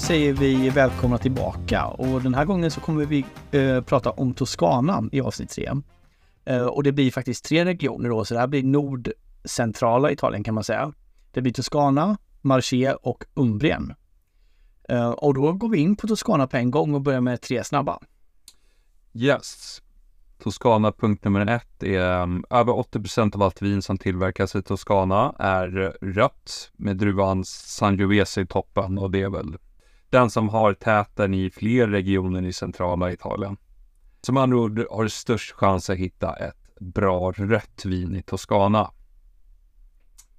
säger vi välkomna tillbaka och den här gången så kommer vi eh, prata om Toscana i avsnitt 3. Eh, och det blir faktiskt tre regioner då, så det här blir nordcentrala Italien kan man säga. Det blir Toscana, Marche och Umbrien. Eh, och då går vi in på Toscana på en gång och börjar med tre snabba. Yes. Toscana punkt nummer ett är um, över 80 procent av allt vin som tillverkas i Toscana är eh, rött med druvan Sangiovese i toppen och det är väl den som har täten i fler regioner i centrala Italien. Som andra ord har du störst chans att hitta ett bra rött vin i Toscana.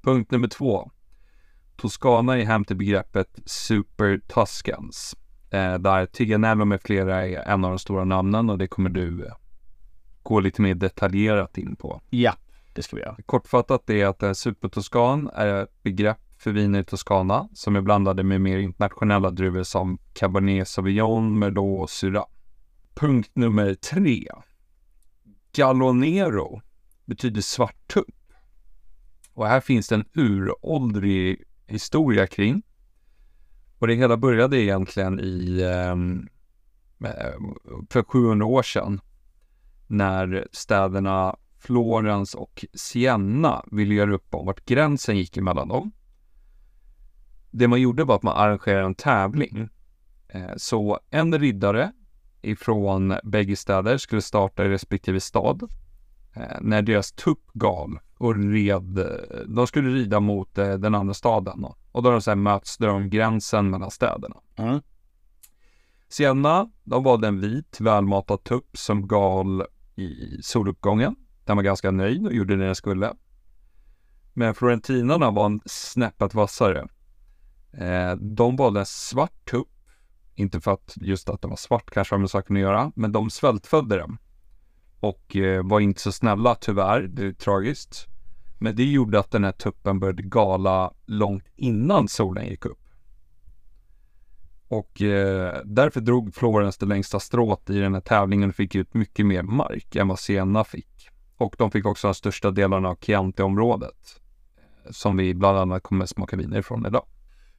Punkt nummer två. Toscana är hem till begreppet Super Tuscans. Eh, där Tiganello med flera är en av de stora namnen och det kommer du eh, gå lite mer detaljerat in på. Ja, det ska vi göra. Kortfattat är att en supertoskan är ett begrepp för viner i Toscana som är blandade med mer internationella druvor som Cabernet Sauvignon, Merlot och Syrah. Punkt nummer tre. Gallonero betyder svart tupp. Och här finns det en uråldrig historia kring. Och det hela började egentligen i ehm, eh, för 700 år sedan när städerna Florens och Siena ville göra upp om vart gränsen gick emellan dem. Det man gjorde var att man arrangerade en tävling. Eh, så en riddare ifrån bägge städer skulle starta i respektive stad. Eh, när deras tupp gal och red, de skulle rida mot eh, den andra staden. Och då de så här möts de gränsen mellan städerna. Mm. Siena, de valde en vit välmatad tupp som gal i soluppgången. Den var ganska nöjd och gjorde det den skulle. Men florentinarna var en snäppet vassare. Eh, de valde en svart tupp. Inte för att just att den var svart kanske har med saken att göra, men de svältfödde den. Och eh, var inte så snälla tyvärr, det är tragiskt. Men det gjorde att den här tuppen började gala långt innan solen gick upp. Och eh, därför drog Florens det längsta strået i den här tävlingen och fick ut mycket mer mark än vad Siena fick. Och de fick också de största delarna av Chianti-området. Eh, som vi bland annat kommer smaka viner ifrån idag.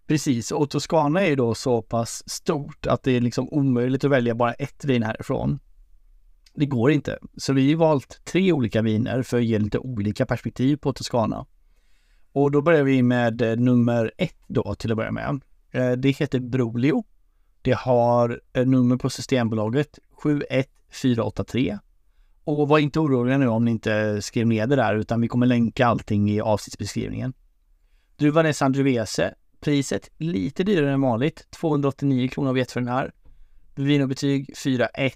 Precis, och Toscana är ju då så pass stort att det är liksom omöjligt att välja bara ett vin härifrån. Det går inte. Så vi har valt tre olika viner för att ge lite olika perspektiv på Toscana. Och då börjar vi med eh, nummer ett då till att börja med. Eh, det heter Brolio. Det har eh, nummer på Systembolaget 71483. Och var inte oroliga nu om ni inte skrev ner det där utan vi kommer länka allting i avsnittsbeskrivningen. Druvan är Sangiovese. Priset lite dyrare än vanligt. 289 kronor vet för den här. Vinobetyg 4,1.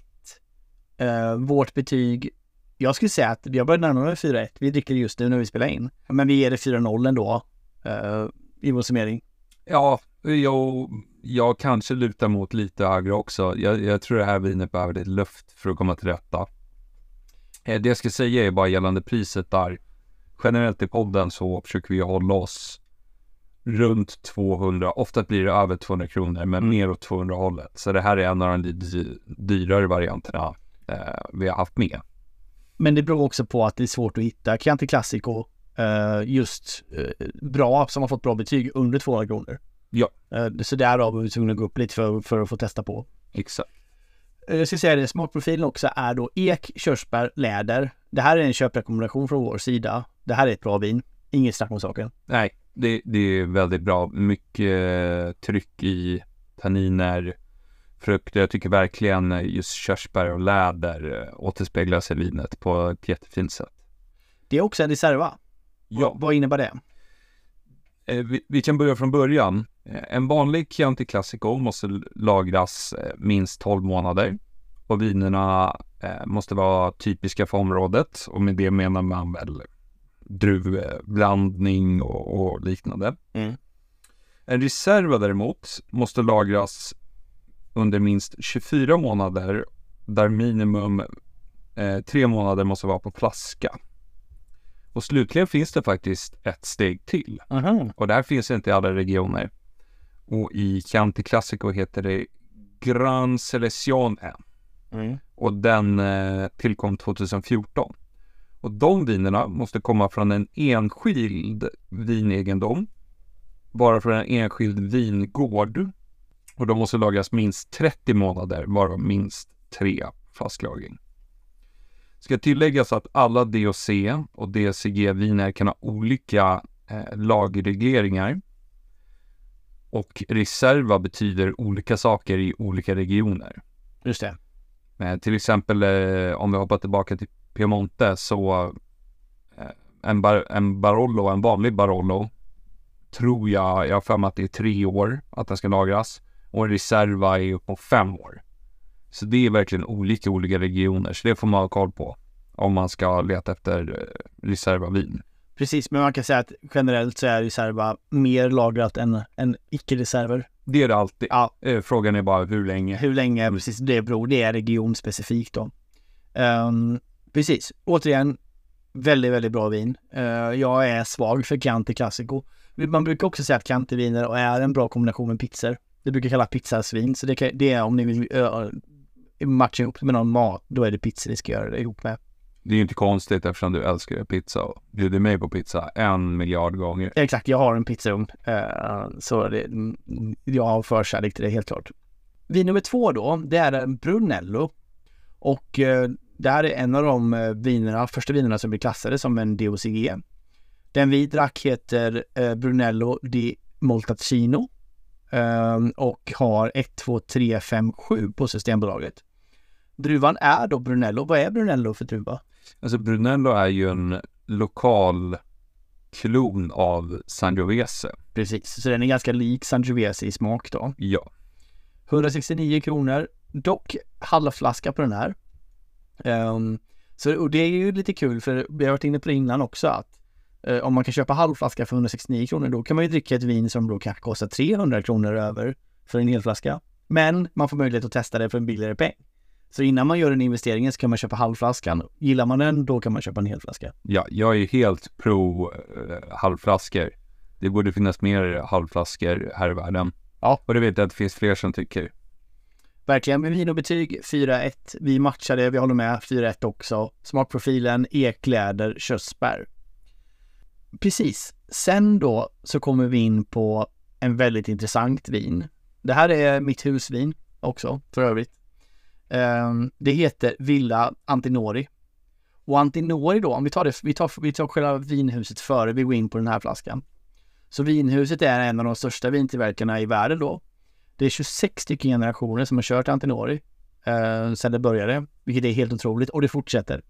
Uh, eh, vårt betyg, jag skulle säga att jag börjar närma mig 4,1. Vi dricker just nu när vi spelar in. Men vi ger det 4,0 ändå eh, i vår summering. Ja, jag, jag kanske lutar mot lite högre också. Jag, jag tror det här vinet behöver lite luft för att komma till rätta. Eh, det jag ska säga är bara gällande priset där. Generellt i podden så försöker vi hålla oss runt 200, ofta blir det över 200 kronor, men mm. mer åt 200 hållet. Så det här är en av de lite dyrare varianterna eh, vi har haft med. Men det beror också på att det är svårt att hitta Chianti Classico eh, just eh, bra, som har fått bra betyg under 200 kronor. Ja. Eh, så därav var vi tvungna att gå upp lite för, för att få testa på. Exakt. Eh, jag ska säga det, smakprofilen också är då ek, körsbär, läder. Det här är en köprekommendation från vår sida. Det här är ett bra vin. Inget snack om saken. Nej, det, det är väldigt bra. Mycket tryck i tanniner, frukter. Jag tycker verkligen just körsbär och läder eh, återspeglas i vinet på ett jättefint sätt. Det är också en reserva. Ja. Vad innebär det? Vi, vi kan börja från början. Eh, en vanlig Chianti Classico måste lagras eh, minst 12 månader och vinerna eh, måste vara typiska för området och med det menar man väl druvblandning och, och liknande. Mm. En reserva däremot måste lagras under minst 24 månader där minimum eh, tre månader måste vara på flaska. Och slutligen finns det faktiskt ett steg till. Aha. Och det här finns inte i alla regioner. Och i Chianti Classico heter det Gran Selezione. Mm. Och den eh, tillkom 2014. Och de vinerna måste komma från en enskild vinegendom. Bara från en enskild vingård. Och de måste lagras minst 30 månader, varav minst tre flasklagring. Ska tilläggas att alla DOC och DCG-viner kan ha olika eh, lagregleringar. Och reserva betyder olika saker i olika regioner. Just det. Eh, till exempel eh, om vi hoppar tillbaka till Piemonte så eh, en, bar en Barolo, en vanlig Barolo tror jag, jag har för mig att det är tre år att den ska lagras och en Reserva är upp på fem år. Så det är verkligen olika olika regioner, så det får man ha koll på om man ska leta efter eh, Reserva-vin. Precis, men man kan säga att generellt så är reserva mer lagrat än, än icke-reserver. Det är det alltid. Ja. Eh, Frågan är bara hur länge. Hur länge precis det beror, det är regionspecifikt då. Ehm, precis, återigen, väldigt, väldigt bra vin. Eh, jag är svag för Chianti Classico. Man brukar också säga att Chianti-viner är en bra kombination med pizzor. Det brukar kallas pizzasvin, så det, kan, det är om ni vill matcha ihop med någon mat, då är det pizza ni ska göra det ihop med. Det är ju inte konstigt eftersom du älskar pizza och bjuder mig på pizza en miljard gånger. Exakt, jag har en pizzaugn. Uh, så det, mm, jag har förkärlek till det helt klart. Vin nummer två då, det är en Brunello. Och uh, det här är en av de uh, vinerna, första vinerna som blir klassade som en DOCG. Den vi drack heter uh, Brunello di Moltacino um, och har 1, 2, 3, 5, 7 på Systembolaget. Druvan är då Brunello. Vad är Brunello för druva? Alltså Brunello är ju en lokal klon av Sangiovese. Precis, så den är ganska lik Sangiovese i smak då. Ja. 169 kronor, dock halvflaska på den här. Um, så och det är ju lite kul för vi har varit inne på det innan också att uh, om man kan köpa halvflaska för 169 kronor då kan man ju dricka ett vin som då kanske kostar 300 kronor över för en helflaska. Men man får möjlighet att testa det för en billigare peng. Så innan man gör den investeringen så kan man köpa halvflaskan. Gillar man den, då kan man köpa en helflaska. Ja, jag är helt pro eh, halvflaskor. Det borde finnas mer halvflaskor här i världen. Ja. Och det vet jag att det finns fler som tycker. Verkligen, med vin och betyg 4-1. Vi matchade, vi håller med, 4-1 också. Smakprofilen, ekläder, körsbär. Precis. Sen då så kommer vi in på en väldigt intressant vin. Det här är mitt husvin också, för övrigt. Ehm, det heter Villa Antinori. Och Antinori då, om vi tar det, vi tar, vi tar själva vinhuset före vi går in på den här flaskan. Så vinhuset är en av de största vintillverkarna i världen då. Det är 26 stycken generationer som har kört Antinori eh, sedan det började, vilket är helt otroligt och det fortsätter.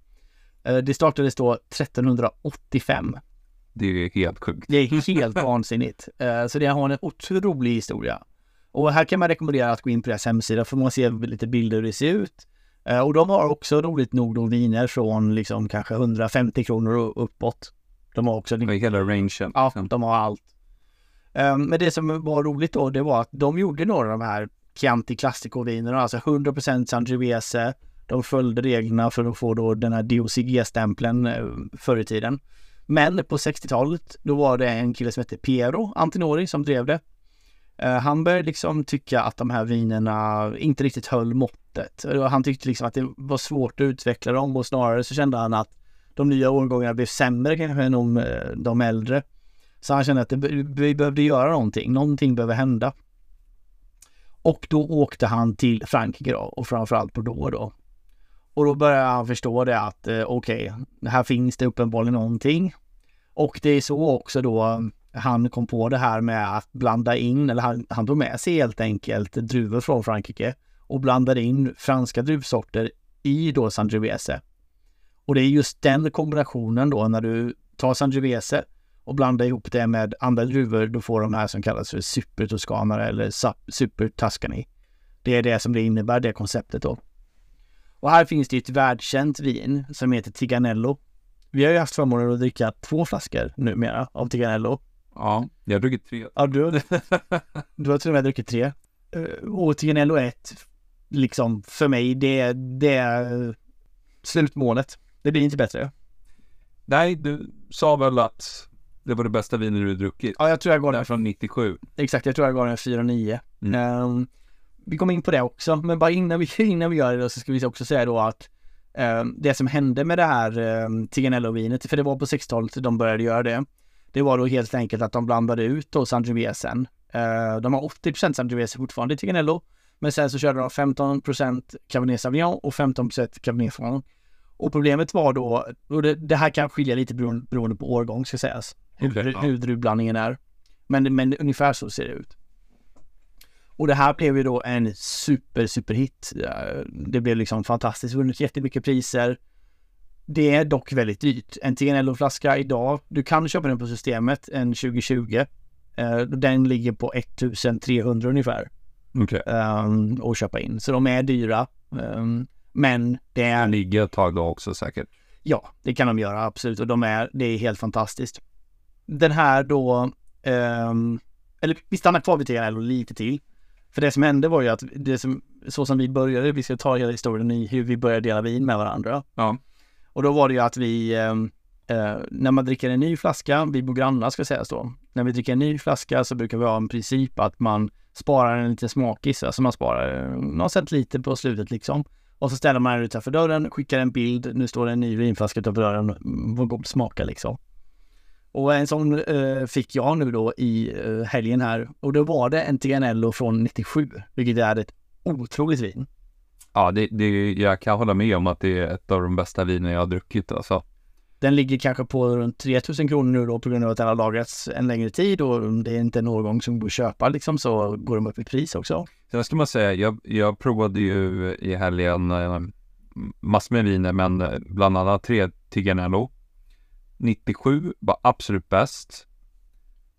Eh, det startades då 1385. Det är helt sjukt. Det är helt vansinnigt. Eh, så det har en otrolig historia. Och här kan man rekommendera att gå in på deras hemsida för man ser lite bilder hur det ser ut. Eh, och de har också roligt nog då viner från liksom kanske 150 kronor och uppåt. De har också... Hela rangen. Ja, liksom. de har allt. Ehm, men det som var roligt då, det var att de gjorde några av de här Chianti Classico-vinerna, alltså 100% Sangiovese. De följde reglerna för att få då den här DOCG-stämpeln eh, förr i tiden. Men på 60-talet, då var det en kille som hette Piero Antinori som drev det. Ehm, han började liksom tycka att de här vinerna inte riktigt höll måttet. Han tyckte liksom att det var svårt att utveckla dem och snarare så kände han att de nya årgångarna blev sämre kanske än de, eh, de äldre. Så han kände att det, vi behövde göra någonting, någonting behöver hända. Och då åkte han till Frankrike då och framförallt Bordeaux då. Och då började han förstå det att eh, okej, okay, här finns det uppenbarligen någonting. Och det är så också då han kom på det här med att blanda in, eller han, han tog med sig helt enkelt druvor från Frankrike och blandade in franska druvsorter i då Sangiovese. Och det är just den kombinationen då när du tar Sangiovese och blandar ihop det med andra druvor, då får de här som kallas för supertoskanare eller supertuscany. Det är det som det innebär, det konceptet då. Och här finns det ett världskänt vin som heter Tiganello. Vi har ju haft förmånen att dricka två flaskor numera av Tiganello. Ja, jag har druckit tre. Ja, du, du har till och med druckit tre. Eh, Och Tiganello 1, liksom för mig, det, det är slutmålet. Det blir inte bättre. Nej, du sa väl att det var det bästa vinet du druckit? Ja, jag tror jag gav Det är den, från 97. exakt, jag tror jag gav den 4,9. Mm. Ehm, vi kommer in på det också, men bara innan vi, innan vi gör det så ska vi också säga då att ehm, det som hände med det här um, Tiganello-vinet, för det var på 60-talet de började göra det, det var då helt enkelt att de blandade ut då Sangiovesen Eh, de har 80% Sangiovese fortfarande i Tiganello. Men sen så körde de 15% Cabernet Sauvignon och 15% Cabernet Franc. Och problemet var då, och det, det här kan skilja lite beroende, beroende på årgång ska sägas, hur, hur druvblandningen är. Men, men ungefär så ser det ut. Och det här blev ju då en super, super hit. Det blev liksom fantastiskt, vunnit jättemycket priser. Det är dock väldigt dyrt. En Tiganello-flaska idag, du kan köpa den på systemet, en 2020. Eh, Den ligger på 1300 ungefär Okej. um, att köpa in. Så de är dyra. ehm, men det är Den ligger ett tag då också säkert. Ja, det kan de göra absolut och de är, det är helt fantastiskt. Den här då, ehm, eller vi stannar kvar vid TRL lite till. För det som hände var ju att det som, så som vi började, vi ska ta hela historien i hur vi började dela vin med varandra. Ja. Och då var det ju att vi, ehm, eh, när man dricker en ny flaska, vi bor grannar ska sägas då. När vi dricker en ny flaska så brukar vi ha en princip att man sparar en liten smakis, alltså man sparar eh, någon centiliter på slutet liksom. Och så ställer man den utanför dörren, skickar en bild, nu står det en ny vinflaska utanför dörren, vad god smaka liksom. Och en sån eh, fick jag nu då i eh, helgen här och då var det en Tiganello från 97, vilket är ett otroligt vin. Ja, det, det, jag kan hålla med om att det är ett av de bästa viner jag har druckit alltså. Den ligger kanske på runt 3000 kronor nu då på grund av att den har lagrats en längre tid och det är inte en årgång som går att köpa liksom så går de upp i pris också. Sen ska man säga, jag, jag provade ju i helgen eh, massor med viner, men eh, bland annat tre Tiganello. 97 var absolut bäst.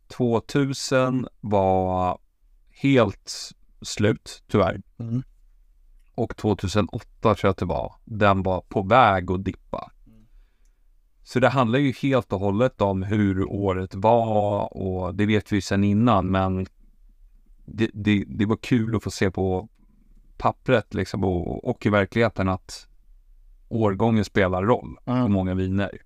2000 var helt slut, tyvärr. Mm. Och 2008 tror jag att det var. Den var på väg att dippa. Så det handlar ju helt och hållet om hur året var och det vet vi sedan innan men det, det, det var kul att få se på pappret liksom och, och i verkligheten att årgången spelar roll på Mm. många viner.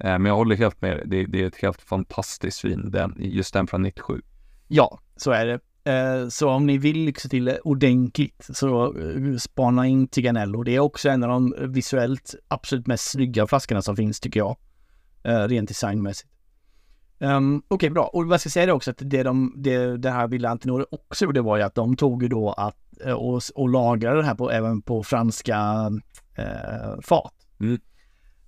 Eh, Men jag håller helt med det, det är ett helt fantastiskt vin, den, just den från 97. Ja, så är det. Eh, Så om ni vill lyxa till det ordentligt så eh, spana in Tiganello. Det är också en av de visuellt absolut mest snygga flaskorna som finns tycker jag. Rent designmässigt. Um, Okej, bra. Och vad jag ska säga det också att det, de, det, det här Villa Antinori också gjorde var ju att de tog ju då att och, och lagrade det här på, även på franska eh, fat. Mm.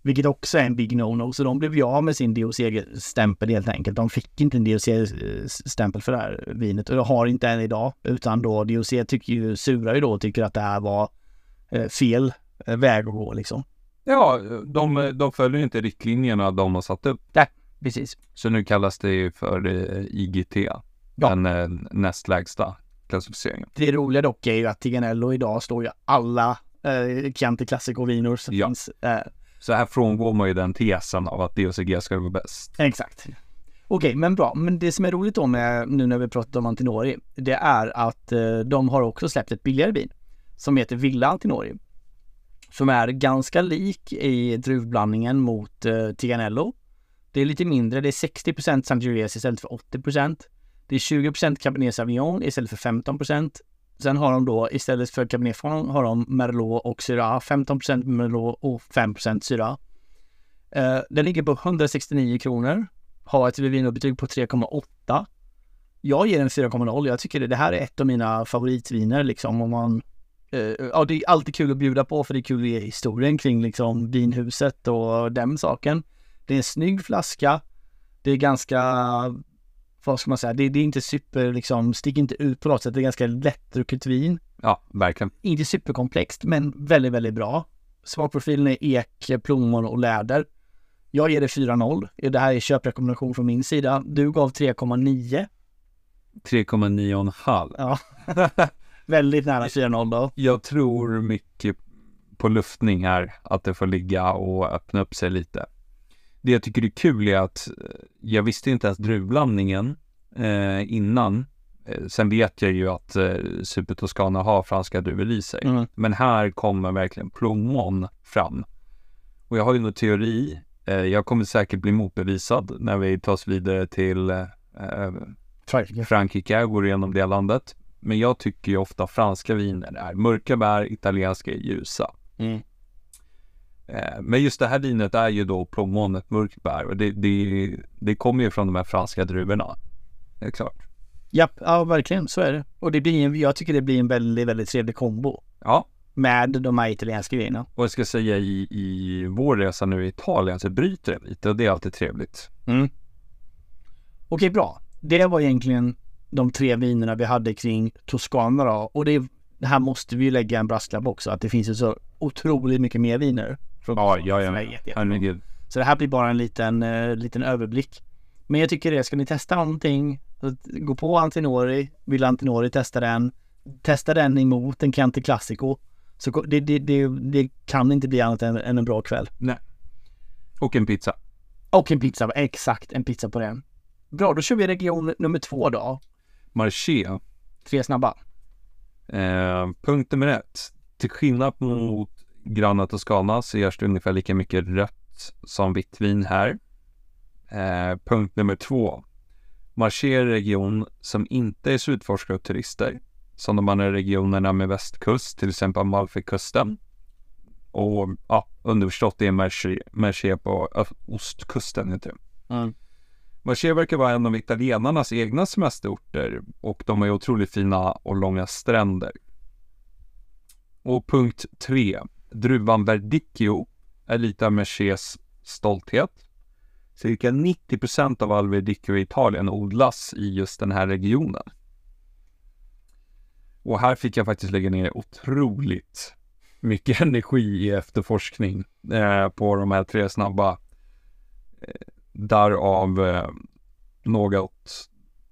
Vilket också är en big no-no. Så de blev ju av med sin DOC-stämpel helt enkelt. De fick inte en DOC-stämpel för det här vinet och har inte än idag. Utan då DOC tycker ju, surar ju då och tycker att det här var eh, fel eh, väg att gå liksom. Ja, de, de följer inte riktlinjerna de har satt upp. Precis. Så nu kallas det ju för eh, IGT, Ja. den näst lägsta klassificeringen. Det roliga dock är ju att Tiganello idag står ju alla eh, Chianti Classico-vinor som Ja. finns. Eh, så här frångår man ju den tesen av att DOCG ska vara bäst. Exakt. Okej, men bra. Men det som är roligt då med, nu när vi pratat om Antinori, det är att eh, de har också släppt ett billigare vin som heter Villa Antinori. Som är ganska lik i druvblandningen mot eh, Tiganello. Det är lite mindre, det är 60% Sangiovese istället för 80%. Det är 20% Cabernet Sauvignon istället för 15%. Sen har de då istället för Cabernet Franc har de Merlot och Syrah, 15% Merlot och 5% Syrah. Eh, den ligger på 169 kronor. Har ett Vivino-betyg på 3,8. Jag ger den 4,0. Jag tycker det, det här är ett av mina favoritviner liksom. Om man, eh, ja, det är alltid kul att bjuda på för det är kul att ge historien kring liksom vinhuset och den saken. Det är en snygg flaska. Det är ganska, vad ska man säga, det, det är inte super liksom, sticker inte ut på något sätt. Det är ganska lättdrucket vin Ja, verkligen. inte superkomplext, men väldigt, väldigt bra. Smakprofilen är ek, plommon och läder. Jag ger det 4-0. Det här är köprekommendation från min sida. Du gav 3,9. 3,9,5. Ja. väldigt nära 4-0 då. Jag tror mycket på luftning här, att det får ligga och öppna upp sig lite. Det jag tycker är kul är att eh, jag visste inte ens druvblandningen eh, innan. Eh, sen vet jag ju att eh, Super Toscana har franska druvor i sig. Mm. Men här kommer verkligen plommon fram. Och jag har ju en teori. Eh, jag kommer säkert bli motbevisad när vi tar oss vidare till eh, Frankrike. Frankrike och går igenom det landet. Men jag tycker ju ofta franska viner är mörka bär, italienska är ljusa. Mm. Eh, Men just det här vinet är ju då plommonet mörkt bär och det, det, det kommer ju från de här franska druvorna. Det är klart. Japp, ja verkligen så är det. Och det blir en, jag tycker det blir en väldigt, väldigt trevlig kombo Ja, med de här italienska grejerna. och jag ska säga i, i vår resa nu i Italien så bryter det lite och det är alltid trevligt. Mm. Okej, bra. Det var egentligen de tre vinerna vi hade kring Toscana då. Och det, det här måste vi ju lägga en brasklapp också, att det finns ju så otroligt mycket mer viner. Från Ja, ja, ja. jätte-. Herregud. Så det här blir bara en liten, eh, liten överblick. Men jag tycker det, ska ni testa någonting, gå på Antinori, vill Antinori testa den, testa den emot en Chianti Classico. Så det, det, det, det kan inte bli annat än, än en bra kväll. Och en pizza. Och en pizza, exakt en pizza på den. Bra, då kör vi region nummer två då. Marché. Tre snabba. Eh, punkt nummer ett. Till skillnad mot Grana Toscana så görs det ungefär lika mycket rött som vitt vin här. Eh, punkt nummer två. En region som inte är så utforskad av turister. Som de andra regionerna med västkust, till exempel Amalfikusten. Och ja, underförstått det är Marché på ostkusten heter det. Mm. Marché verkar vara en av italienarnas egna semesterorter och de har otroligt fina och långa stränder. Och punkt tre. Druvan Verdicchio är lite av Mercés stolthet. Cirka 90 procent av all Verdicchio i Italien odlas i just den här regionen. Och här fick jag faktiskt lägga ner otroligt mycket energi i efterforskning eh, på de här tre snabba. Eh, därav eh, något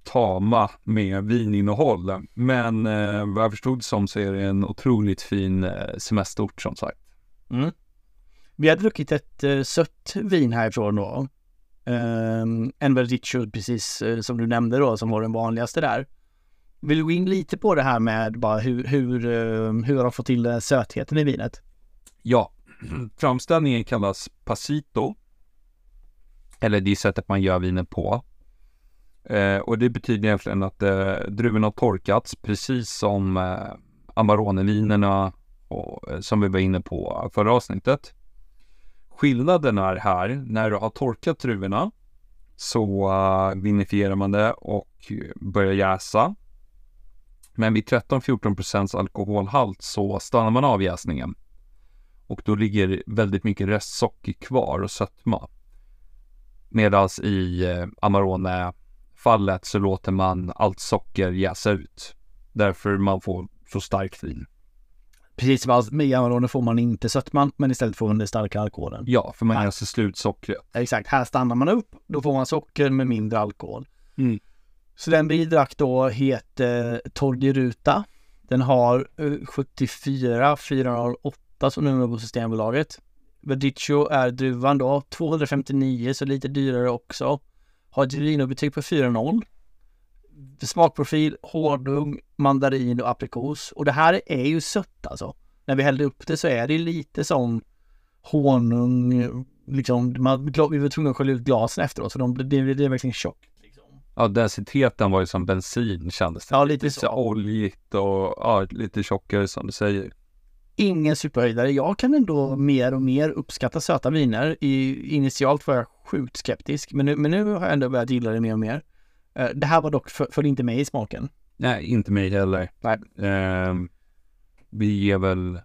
tama med vininnehåll. Men eh, vad jag förstod som så är det en otroligt fin eh, semesterort som sagt. Mm. Vi har druckit ett uh, sött vin härifrån då. Um, en Verdicchio precis eh, som du nämnde då som var den vanligaste där. Vill du gå in lite på det här med bara hur, hur, eh, hur har de fått till uh, sötheten i vinet? Ja, framställningen kallas Pasito. Eller det är sättet man gör vinet på. Eh, och det betyder egentligen att eh, druvorna har torkats precis som eh, Amaronevinerna och, eh, som vi var inne på förra avsnittet. Skillnaden är här, när du har torkat druvorna så uh, vinifierar man det och börjar jäsa. Men vid 13-14% alkoholhalt så stannar man av jäsningen. Och då ligger väldigt mycket restsocker kvar och sötma. Medan i eh, Amarone Amarone-fallet så låter man allt socker jäsa ut. Därför man får så starkt vin. Precis som allt med Amarone får man inte sötman men istället får man den starka alkoholen. Ja, för man jäser slut sockret. Exakt, här stannar man upp, då får man socker med mindre alkohol. Mm. Så den vi drack då heter Torgeruta. Den har eh, 74 408 som nummer på Systembolaget. Verdicchio är druvan då, 259 så lite dyrare också. Har ett Gino-betyg på 4,0. Smakprofil, honung, mandarin och aprikos. Och det här är ju sött alltså. När vi hällde upp det så är det lite som honung, liksom, man, vi var tvungna att skölja ut glasen efteråt så de, det är verkligen tjockt. Liksom. Ja, densiteten var ju som bensin kändes det. Ja, lite Lite så. oljigt och ja, lite tjockare som du säger. Ingen superhöjdare. Jag kan ändå mer och mer uppskatta söta viner. I, initialt var jag sjukt skeptisk, men nu, men nu har jag ändå börjat gilla det mer och mer. Eh, Det här var dock, för, föll inte med i smaken. Nej, inte mig heller. Nej. Ehm, vi ger väl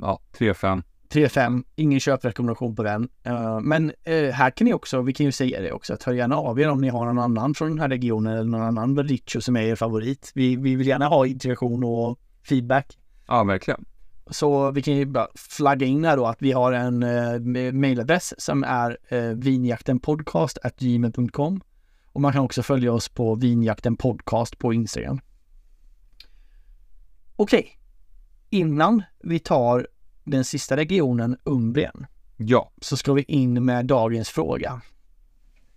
ja, 3-5. 3-5, ingen köprekommendation på den. Eh, Men eh, här kan ni också, vi kan ju säga det också, att hör gärna av er om ni har någon annan från den här regionen eller någon annan Verdicchio som är er favorit. Vi, vi vill gärna ha interaktion och feedback. Ja, verkligen. Så vi kan ju bara flagga in här då att vi har en eh, mailadress som är eh, vinjaktenpodcast.gmail.com och man kan också följa oss på vinjakten podcast på Instagram. Okej, innan vi tar den sista regionen, Umbrien, Ja, så ska vi in med dagens fråga.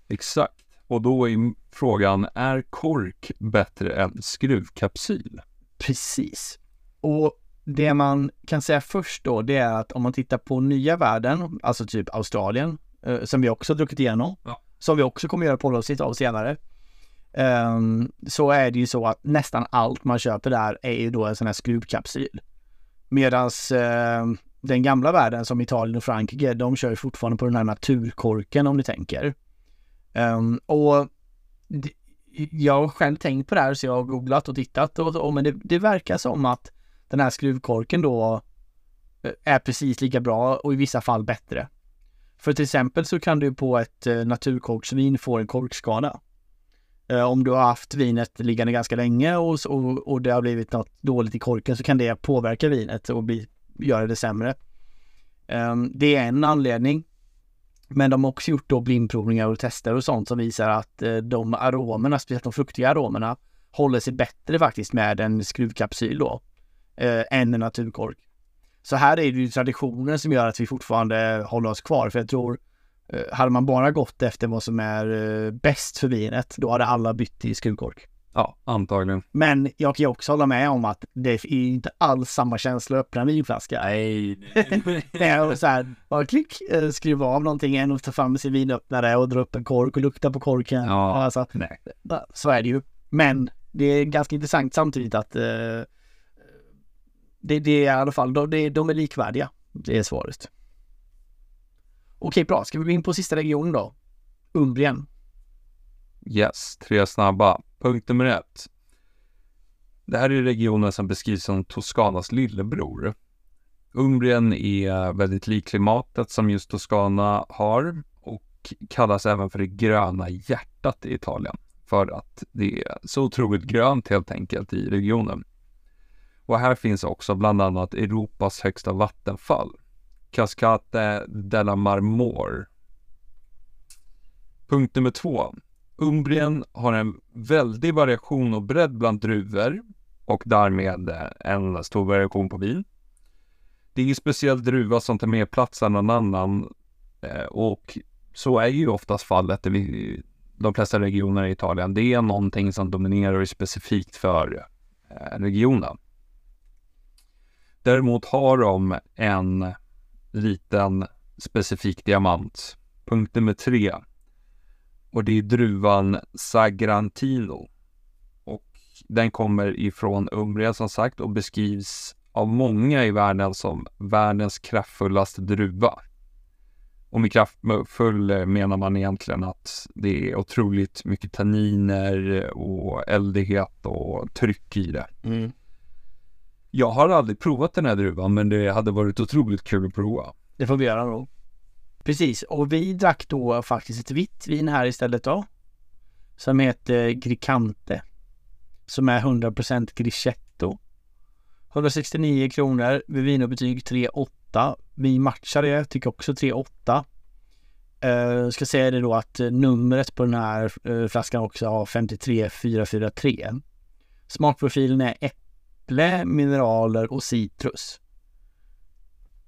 exakt. Och då är frågan, är kork bättre än skruvkapsyl? Precis. Och det man kan säga först då, det är att om man tittar på nya världen, alltså typ Australien, eh, som vi också druckit igenom, Ja. som vi också kommer göra poddavsnitt av senare, ehm, så är det ju så att nästan allt man köper där är ju då en sån här skruvkapsyl. Medans eh, den gamla världen som Italien och Frankrike, de kör ju fortfarande på den här naturkorken om ni tänker. Ehm, och det, jag har själv tänkt på det här så jag har googlat och tittat och, och men det, det verkar som att den här skruvkorken då eh, är precis lika bra och i vissa fall bättre. För till exempel så kan du på ett eh, naturkorksvin få en korkskada. Eh, om du har haft vinet liggande ganska länge och, och, och det har blivit något dåligt i korken så kan det påverka vinet och bli, göra det sämre. Ehm, det är en anledning. Men de har också gjort då blindprovningar och tester och sånt som visar att de aromerna, speciellt de fruktiga aromerna, håller sig bättre faktiskt med en skruvkapsyl då, eh, än en naturkork. Så här är det ju traditionen som gör att vi fortfarande håller oss kvar, för jag tror eh, hade man bara gått efter vad som är eh, bäst för vinet, då hade alla bytt till skruvkork. Ja, antagligen. Men jag kan ju också hålla med om att det är inte alls samma känsla att öppna en vinflaska. Nej. Det är så här, bara klick, eh, skruva av någonting än att ta fram sin vinöppnare och dra upp en kork och lukta på korken. Ja. Alltså, Nej. så är det ju. Men det är ganska intressant samtidigt att eh, det, det är i alla fall, de, det- de är likvärdiga. Det är svaret. Okej, bra. Ska vi gå in på sista regionen då? Umbrien. Yes, tre snabba. Punkt nummer ett. Det här är regionen som beskrivs som Toscanas lillebror. Umbrien är väldigt lik klimatet som just Toscana har och kallas även för det gröna hjärtat i Italien för att det är så otroligt grönt helt enkelt i regionen. Och här finns också bland annat Europas högsta vattenfall, Cascate della Marmor. Punkt nummer två. Umbrien har en väldig variation och bredd bland druvor och därmed en stor variation på vin. Det är ju speciell druva som tar mer plats än någon annan eh, och så är ju oftast fallet i de flesta regioner i Italien. Det är någonting som dominerar specifikt för eh, regionen. Däremot har de en liten specifik diamant. Punkt nummer tre. Och det är druvan Sagrantino. Och den kommer ifrån Umbria som sagt och beskrivs av många i världen som världens kraftfullaste druva. Och med kraftfull menar man egentligen att det är otroligt mycket tanniner och eldighet och tryck i det. Mm. Jag har aldrig provat den här druvan men det hade varit otroligt kul att prova. Det får vi göra då. Precis, och vi drack då faktiskt ett vitt vin här istället då. Som heter Gricante. Som är 100% Grichetto. 169 kronor vid vinobetyg 3,8. Vi matchar det, tycker också 3,8. Uh, eh, ska säga det då att eh, numret på den här eh, flaskan också har 53443. Smakprofilen är äpple, mineraler och citrus.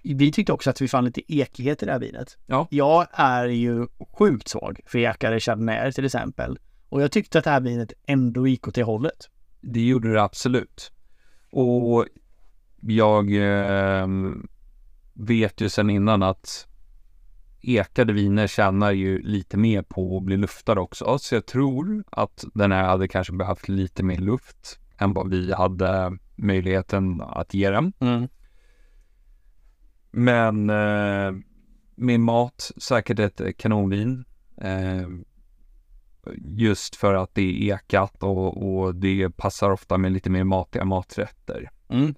Vi tyckte också att vi fann lite ekighet i det här vinet. Ja. Jag är ju sjukt svag för ekare chardonnay till exempel. Och jag tyckte att det här vinet ändå gick åt det hållet. Det gjorde det absolut. Och jag eh, vet ju sedan innan att ekade viner tjänar ju lite mer på att bli luftade också. Så jag tror att den här hade kanske behövt lite mer luft än vad vi hade möjligheten att ge den. Men eh, med mat säkert ett kanonvin. Eh, just för att det är ekat och, och det passar ofta med lite mer matiga maträtter. Mm.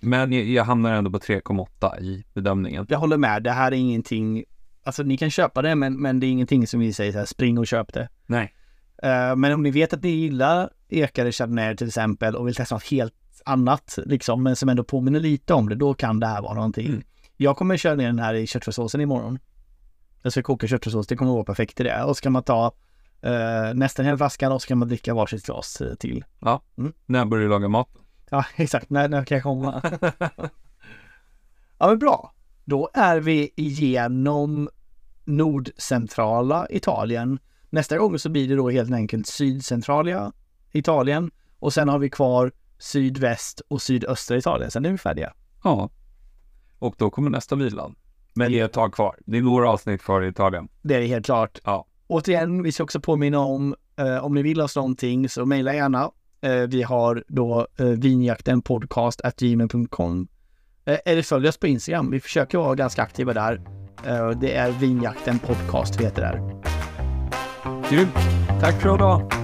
Men jag, jag hamnar ändå på 3,8 i bedömningen. Jag håller med, det här är ingenting Alltså ni kan köpa det men, men det är ingenting som vi säger så här, spring och köp det. Nej. Eh, men om ni vet att ni gillar ekade chardonnay till exempel och vill testa något helt annat liksom, men som ändå påminner lite om det, då kan det här vara någonting. Mm. Jag kommer köra ner den här i köttfärssåsen imorgon. Jag ska koka köttfärssås, det kommer vara perfekt i det. Och så kan man ta eh, nästan hela flaskan och så kan man dricka varsitt glas eh, till. När börjar du laga mat? Ja, exakt. När, när kan jag komma? ja, men bra. Då är vi igenom nordcentrala Italien. Nästa gång så blir det då helt enkelt sydcentrala Italien och sen har vi kvar sydväst och sydöstra Italien. Sen är vi färdiga. Ja. Och då kommer nästa vilan. Men det är ett tag kvar. Det är några avsnitt kvar i Italien. Det är helt klart. Ja. Återigen, vi ska också påminna om eh, om ni vill oss någonting så mejla gärna. Eh, vi har då eh, vinjaktenpodcast.gmail.com eh, eller följ oss på Instagram. Vi försöker vara ganska aktiva där. Eh, det är vinjakten podcast vi heter där. Grymt. Tack för idag.